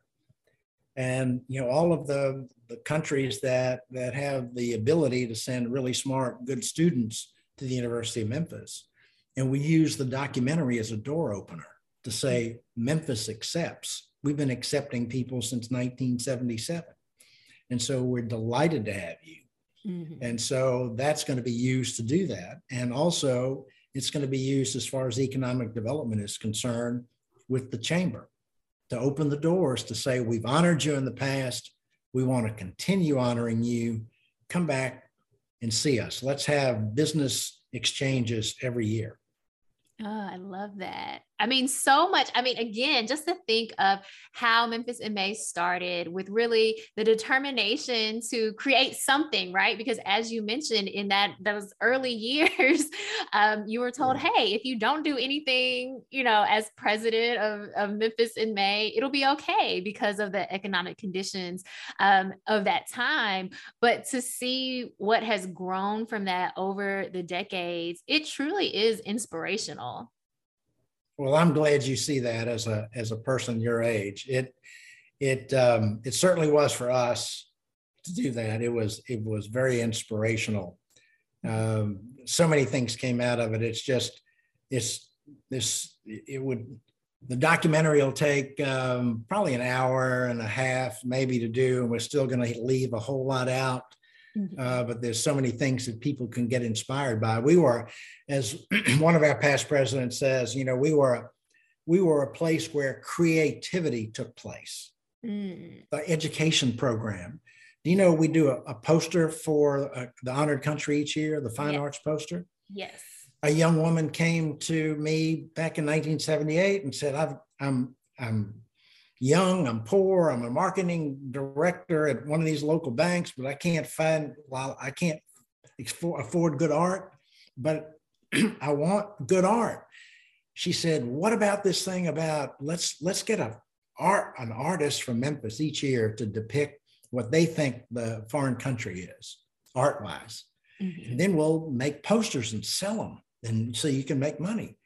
And you know all of the the countries that that have the ability to send really smart, good students to the University of Memphis. And we use the documentary as a door opener to say Memphis accepts. We've been accepting people since 1977. And so we're delighted to have you. Mm-hmm. And so that's going to be used to do that. And also, it's going to be used as far as economic development is concerned with the chamber to open the doors to say, we've honored you in the past. We want to continue honoring you. Come back and see us. Let's have business exchanges every year. Oh, I love that. I mean, so much. I mean, again, just to think of how Memphis in May started with really the determination to create something, right? Because as you mentioned in that those early years, um, you were told, hey, if you don't do anything, you know, as president of, of Memphis in May, it'll be okay because of the economic conditions um, of that time. But to see what has grown from that over the decades, it truly is inspirational. Well, I'm glad you see that as a as a person your age. It it um, it certainly was for us to do that. It was it was very inspirational. Um, so many things came out of it. It's just it's this it would the documentary will take um, probably an hour and a half maybe to do and we're still going to leave a whole lot out Mm-hmm. Uh, but there's so many things that people can get inspired by. We were, as one of our past presidents says, you know, we were, we were a place where creativity took place. Mm. The education program. Do you know we do a, a poster for uh, the honored country each year, the fine yes. arts poster? Yes. A young woman came to me back in 1978 and said, I've, I'm, I'm young, I'm poor, I'm a marketing director at one of these local banks, but I can't find, well, I can't afford good art, but I want good art. she said, "What about this thing about let's let's get a art an artist from Memphis each year to depict what they think the foreign country is art wise, mm-hmm. and then we'll make posters and sell them, and so you can make money."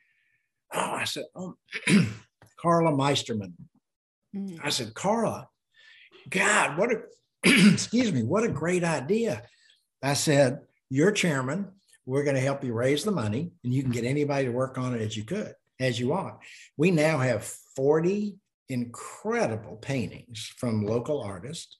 Oh, I said, "Oh, Carla Meisterman." Mm-hmm. I said, "Carla, God, what a excuse me, what a great idea!" I said, "You're chairman." we're going to help you raise the money and you can get anybody to work on it as you could as you want we now have 40 incredible paintings from local artists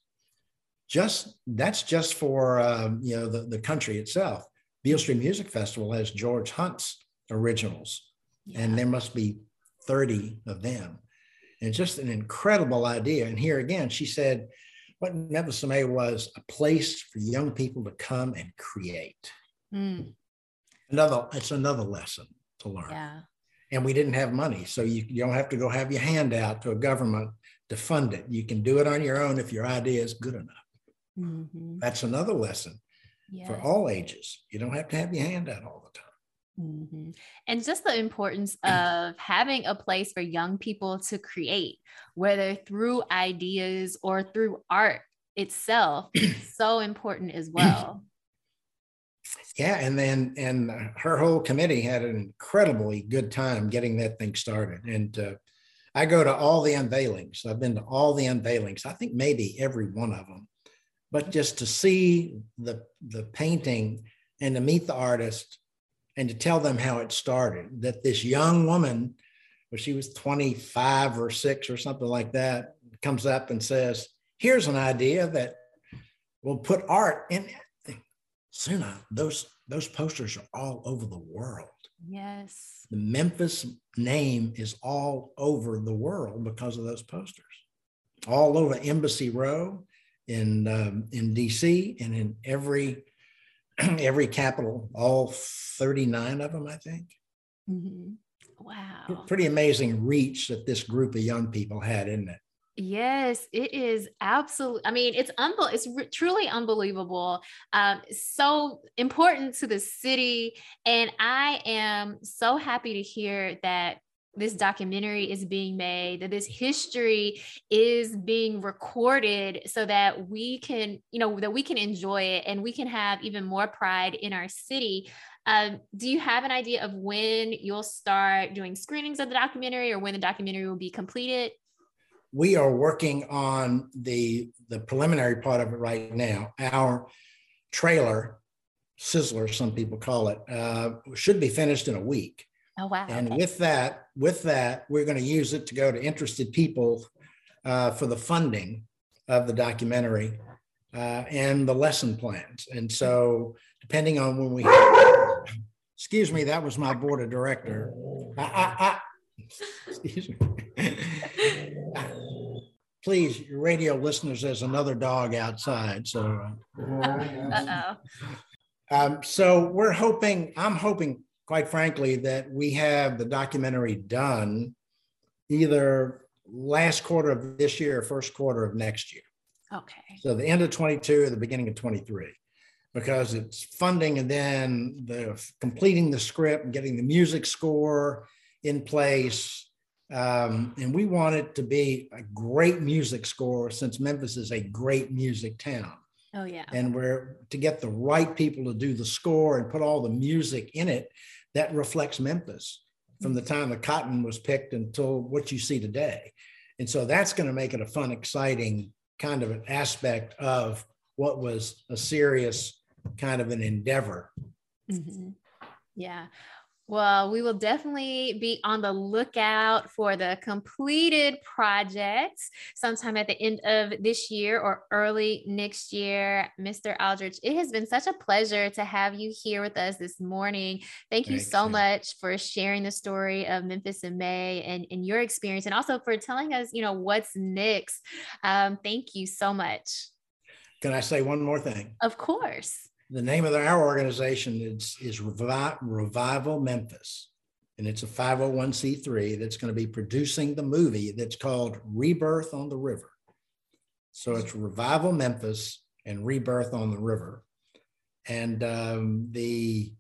just that's just for um, you know the, the country itself beale street music festival has george hunt's originals yeah. and there must be 30 of them and just an incredible idea and here again she said what Memphis May was a place for young people to come and create Mm. Another, it's another lesson to learn. Yeah. And we didn't have money. So you, you don't have to go have your hand out to a government to fund it. You can do it on your own if your idea is good enough. Mm-hmm. That's another lesson yes. for all ages. You don't have to have your hand out all the time. Mm-hmm. And just the importance of having a place for young people to create, whether through ideas or through art itself, so important as well. Yeah and then and her whole committee had an incredibly good time getting that thing started. And uh, i go to all the unveilings. I've been to all the unveilings i think maybe every one of them but just to see the the painting and to meet the artist and to tell them how it started that this young woman well, she was 25 or 6 or something like that comes up and says here's an idea that will put art in Suna, those those posters are all over the world. Yes. The Memphis name is all over the world because of those posters. All over Embassy Row in um, in DC and in every every capital, all 39 of them, I think. Mm-hmm. Wow. Pretty amazing reach that this group of young people had, isn't it? Yes, it is absolutely. I mean, it's unbel- it's re- truly unbelievable. Um, so important to the city, and I am so happy to hear that this documentary is being made that this history is being recorded so that we can you know that we can enjoy it and we can have even more pride in our city um, do you have an idea of when you'll start doing screenings of the documentary or when the documentary will be completed we are working on the the preliminary part of it right now. Our trailer, sizzler, some people call it, uh, should be finished in a week. Oh wow! And okay. with that, with that, we're going to use it to go to interested people uh, for the funding of the documentary uh, and the lesson plans. And so, depending on when we, excuse me, that was my board of director. I, I, I, excuse me please, your radio listeners, there's another dog outside. So, uh, um, so we're hoping, I'm hoping, quite frankly, that we have the documentary done either last quarter of this year or first quarter of next year. Okay. So the end of 22 or the beginning of 23, because it's funding and then the completing the script and getting the music score in place um, and we want it to be a great music score since Memphis is a great music town. Oh, yeah. And we're to get the right people to do the score and put all the music in it that reflects Memphis from the time the cotton was picked until what you see today. And so that's going to make it a fun, exciting kind of an aspect of what was a serious kind of an endeavor. Mm-hmm. Yeah. Well, we will definitely be on the lookout for the completed projects sometime at the end of this year or early next year. Mr. Aldrich, it has been such a pleasure to have you here with us this morning. Thank you Thanks, so man. much for sharing the story of Memphis in May and, and your experience, and also for telling us, you know, what's next. Um, thank you so much. Can I say one more thing? Of course the name of our organization is, is Revi- Revival Memphis. And it's a 501c3 that's going to be producing the movie that's called Rebirth on the River. So it's Revival Memphis and Rebirth on the River. And um, the,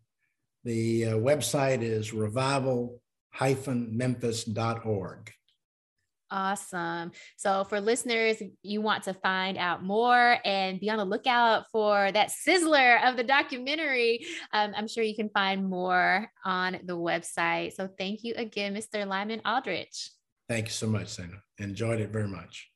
the uh, website is revival memphis.org. Awesome. So, for listeners, you want to find out more and be on the lookout for that sizzler of the documentary, um, I'm sure you can find more on the website. So, thank you again, Mr. Lyman Aldrich. Thank you so much, Sana. Enjoyed it very much.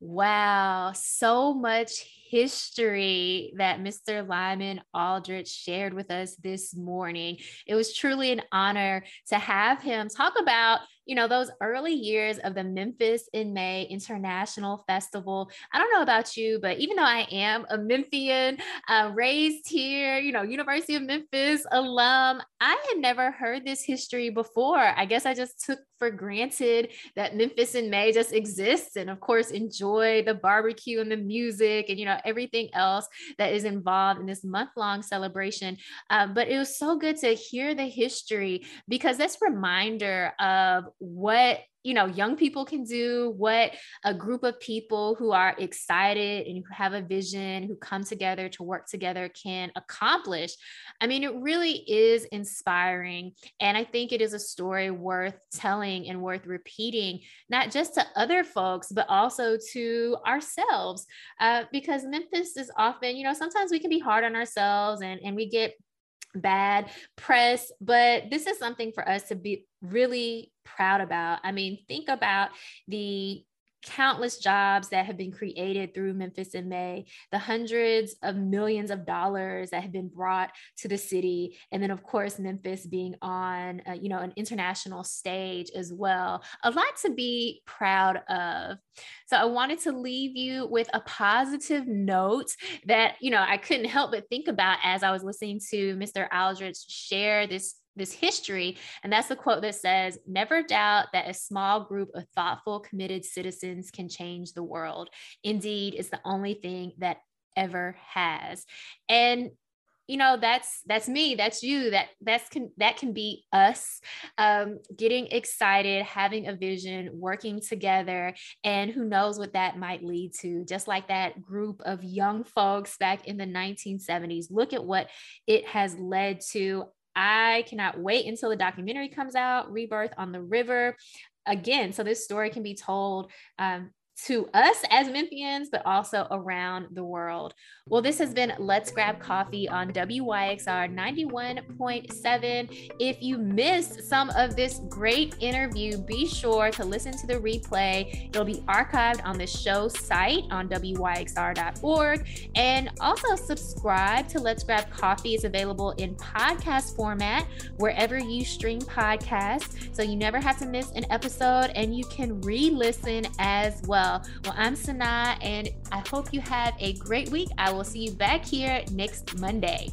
Wow, so much history that Mr. Lyman Aldrich shared with us this morning. It was truly an honor to have him talk about you know, those early years of the Memphis in May International Festival. I don't know about you, but even though I am a Memphian, uh, raised here, you know, University of Memphis alum, I had never heard this history before. I guess I just took for granted that Memphis in May just exists and, of course, enjoy the barbecue and the music and, you know, everything else that is involved in this month long celebration. Um, but it was so good to hear the history because this reminder of what you know young people can do what a group of people who are excited and who have a vision who come together to work together can accomplish. I mean it really is inspiring and i think it is a story worth telling and worth repeating not just to other folks but also to ourselves uh, because memphis is often you know sometimes we can be hard on ourselves and and we get bad press, but this is something for us to be really proud about. I mean, think about the countless jobs that have been created through Memphis in May, the hundreds of millions of dollars that have been brought to the city, and then of course Memphis being on uh, you know an international stage as well. A lot to be proud of. So I wanted to leave you with a positive note that you know I couldn't help but think about as I was listening to Mr. Aldrich share this this history. And that's the quote that says, Never doubt that a small group of thoughtful, committed citizens can change the world. Indeed, it's the only thing that ever has. And you know that's that's me that's you that that's can that can be us um, getting excited having a vision working together and who knows what that might lead to just like that group of young folks back in the 1970s look at what it has led to I cannot wait until the documentary comes out, Rebirth on the River. Again, so this story can be told um, to us as Memphians, but also around the world. Well, this has been Let's Grab Coffee on WYXR 91.7. If you missed some of this great interview, be sure to listen to the replay. It'll be archived on the show site on WYXR.org. And also subscribe to Let's Grab Coffee. It's available in podcast format wherever you stream podcasts. So you never have to miss an episode and you can re listen as well well. Well, I'm Sana, and I hope you have a great week. I will see you back here next Monday.